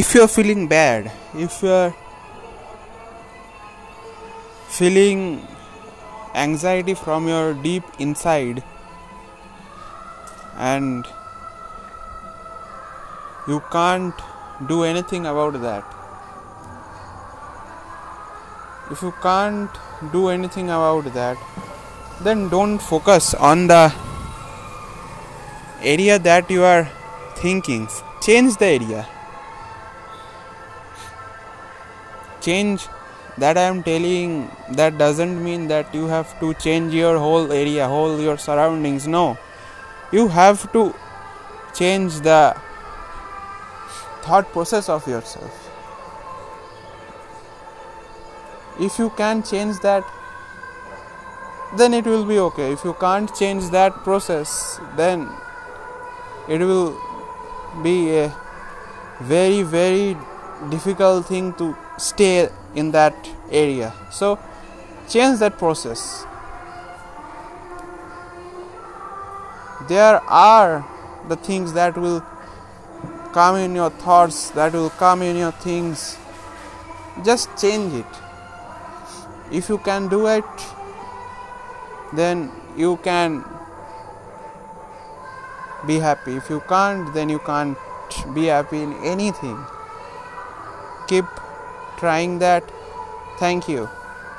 if you're feeling bad if you're feeling anxiety from your deep inside and you can't do anything about that if you can't do anything about that then don't focus on the area that you are thinking change the area change. That i am telling that doesn't mean that you have to change your whole area whole your surroundings. No. You have to change the thought process of yourself. If you can change that then it will be okay. If you can't change that process then it will be a very very difficult thing to stay in that area. So change that process. There are the things that will come in your thoughts that will come in your things. Just change it. If you can do it then you can be happy. If you can't then you can't be happy in anything. Keep trying that. Thank you